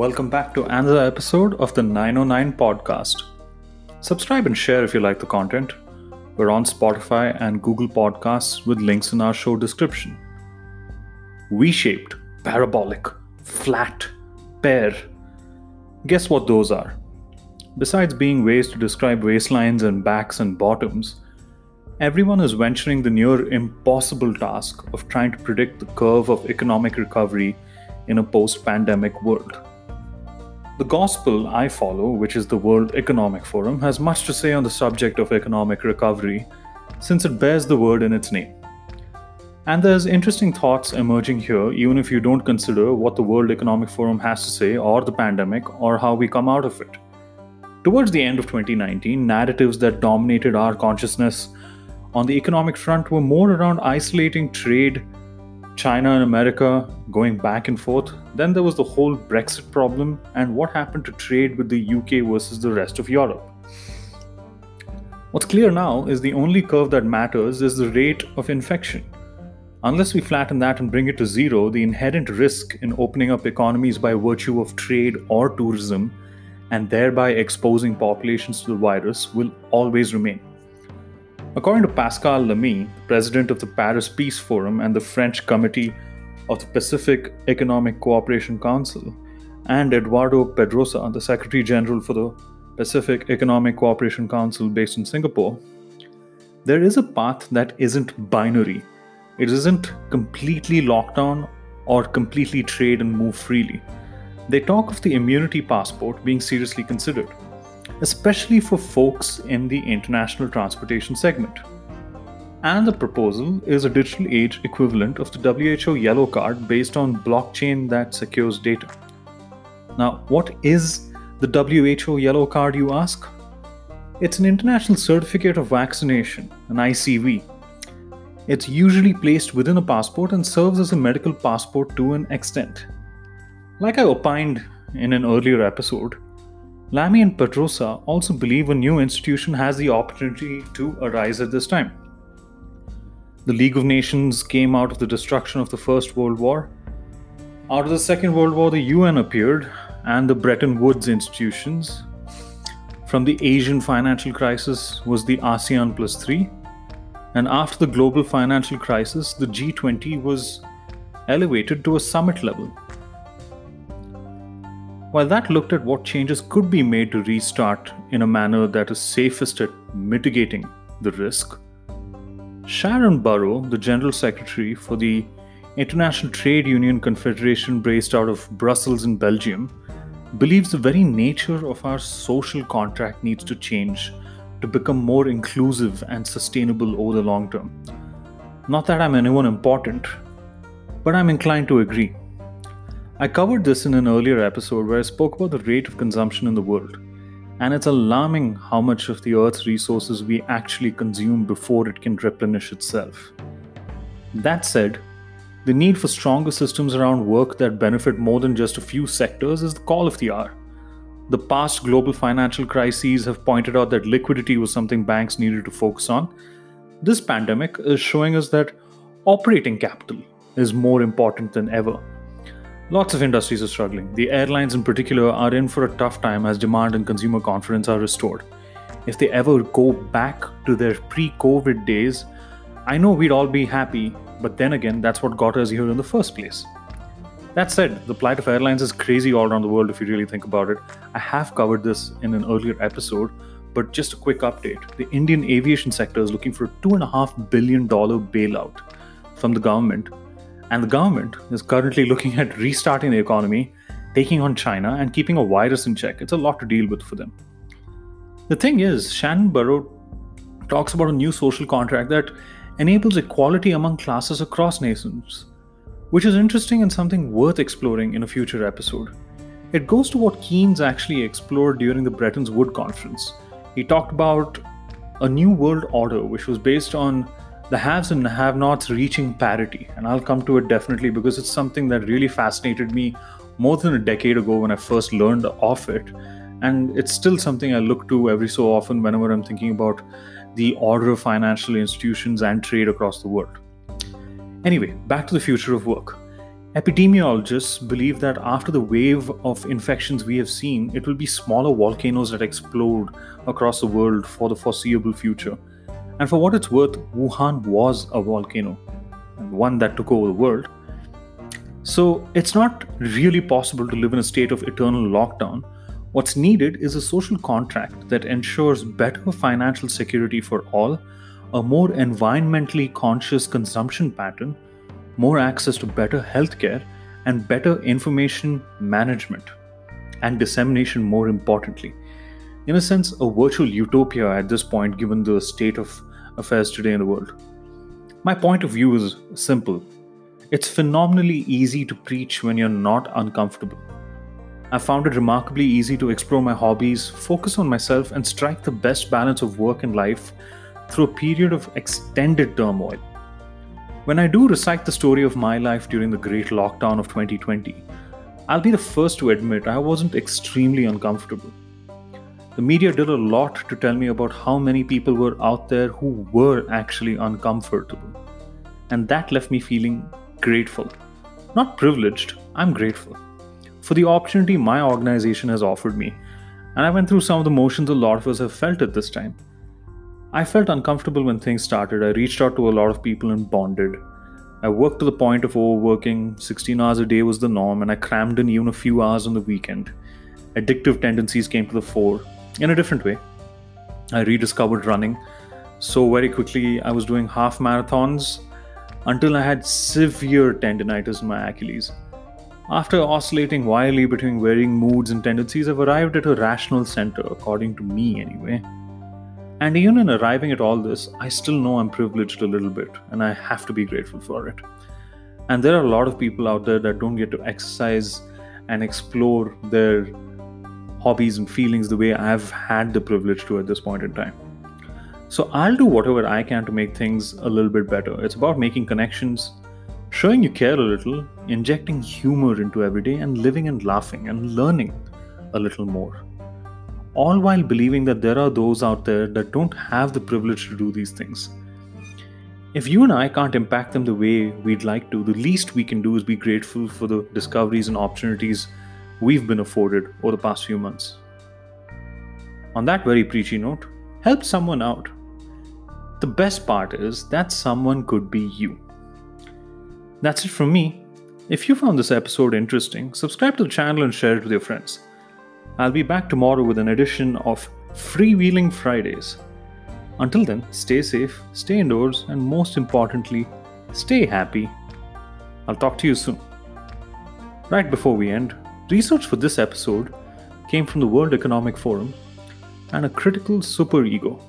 Welcome back to another episode of the 909 podcast. Subscribe and share if you like the content. We're on Spotify and Google Podcasts with links in our show description. V shaped, parabolic, flat, pear. Guess what those are? Besides being ways to describe waistlines and backs and bottoms, everyone is venturing the near impossible task of trying to predict the curve of economic recovery in a post pandemic world. The gospel I follow, which is the World Economic Forum, has much to say on the subject of economic recovery since it bears the word in its name. And there's interesting thoughts emerging here, even if you don't consider what the World Economic Forum has to say, or the pandemic, or how we come out of it. Towards the end of 2019, narratives that dominated our consciousness on the economic front were more around isolating trade China and America going back and forth. Then there was the whole Brexit problem and what happened to trade with the UK versus the rest of Europe. What's clear now is the only curve that matters is the rate of infection. Unless we flatten that and bring it to zero, the inherent risk in opening up economies by virtue of trade or tourism and thereby exposing populations to the virus will always remain. According to Pascal Lamy, president of the Paris Peace Forum and the French Committee of the Pacific Economic Cooperation Council, and Eduardo Pedrosa, the Secretary General for the Pacific Economic Cooperation Council based in Singapore, there is a path that isn't binary. It isn't completely lockdown or completely trade and move freely. They talk of the immunity passport being seriously considered especially for folks in the international transportation segment. And the proposal is a digital age equivalent of the WHO Yellow Card based on blockchain that secures data. Now, what is the WHO Yellow Card, you ask? It's an international certificate of vaccination, an ICV. It's usually placed within a passport and serves as a medical passport to an extent. Like I opined in an earlier episode, Lamy and Pedrosa also believe a new institution has the opportunity to arise at this time. The League of Nations came out of the destruction of the First World War. Out of the Second World War, the UN appeared, and the Bretton Woods institutions. From the Asian financial crisis was the ASEAN plus 3. And after the global financial crisis, the G20 was elevated to a summit level. While that looked at what changes could be made to restart in a manner that is safest at mitigating the risk, Sharan Burrow, the General Secretary for the International Trade Union Confederation based out of Brussels in Belgium, believes the very nature of our social contract needs to change to become more inclusive and sustainable over the long term. Not that I'm anyone important, but I'm inclined to agree. I covered this in an earlier episode where I spoke about the rate of consumption in the world, and it's alarming how much of the Earth's resources we actually consume before it can replenish itself. That said, the need for stronger systems around work that benefit more than just a few sectors is the call of the hour. The past global financial crises have pointed out that liquidity was something banks needed to focus on. This pandemic is showing us that operating capital is more important than ever. Lots of industries are struggling. The airlines, in particular, are in for a tough time as demand and consumer confidence are restored. If they ever go back to their pre COVID days, I know we'd all be happy, but then again, that's what got us here in the first place. That said, the plight of airlines is crazy all around the world if you really think about it. I have covered this in an earlier episode, but just a quick update. The Indian aviation sector is looking for a $2.5 billion bailout from the government and the government is currently looking at restarting the economy, taking on China, and keeping a virus in check. It's a lot to deal with for them. The thing is, Shannon Burrow talks about a new social contract that enables equality among classes across nations, which is interesting and something worth exploring in a future episode. It goes to what Keynes actually explored during the Bretton Woods Conference. He talked about a new world order which was based on the haves and have nots reaching parity. And I'll come to it definitely because it's something that really fascinated me more than a decade ago when I first learned of it. And it's still something I look to every so often whenever I'm thinking about the order of financial institutions and trade across the world. Anyway, back to the future of work. Epidemiologists believe that after the wave of infections we have seen, it will be smaller volcanoes that explode across the world for the foreseeable future. And for what it's worth, Wuhan was a volcano, and one that took over the world. So it's not really possible to live in a state of eternal lockdown. What's needed is a social contract that ensures better financial security for all, a more environmentally conscious consumption pattern more access to better healthcare, and better information management and dissemination, more importantly. In a sense, a virtual utopia at this point, given the state of affairs today in the world. My point of view is simple it's phenomenally easy to preach when you're not uncomfortable. I found it remarkably easy to explore my hobbies, focus on myself, and strike the best balance of work and life through a period of extended turmoil. When I do recite the story of my life during the great lockdown of 2020, I'll be the first to admit I wasn't extremely uncomfortable. The media did a lot to tell me about how many people were out there who were actually uncomfortable. And that left me feeling grateful. Not privileged, I'm grateful for the opportunity my organization has offered me. And I went through some of the motions a lot of us have felt at this time. I felt uncomfortable when things started. I reached out to a lot of people and bonded. I worked to the point of overworking. 16 hours a day was the norm, and I crammed in even a few hours on the weekend. Addictive tendencies came to the fore in a different way. I rediscovered running. So, very quickly, I was doing half marathons until I had severe tendonitis in my Achilles. After oscillating wildly between varying moods and tendencies, I've arrived at a rational center, according to me anyway. And even in arriving at all this, I still know I'm privileged a little bit, and I have to be grateful for it. And there are a lot of people out there that don't get to exercise and explore their hobbies and feelings the way I've had the privilege to at this point in time. So I'll do whatever I can to make things a little bit better. It's about making connections, showing you care a little, injecting humor into every day, and living and laughing and learning a little more all while believing that there are those out there that don't have the privilege to do these things. If you and I can't impact them the way we'd like to, the least we can do is be grateful for the discoveries and opportunities we've been afforded over the past few months. On that very preachy note, help someone out. The best part is that someone could be you. That's it from me. If you found this episode interesting, subscribe to the channel and share it with your friends. I'll be back tomorrow with an edition of Freewheeling Fridays. Until then, stay safe, stay indoors, and most importantly, stay happy. I'll talk to you soon. Right before we end, research for this episode came from the World Economic Forum and a critical superego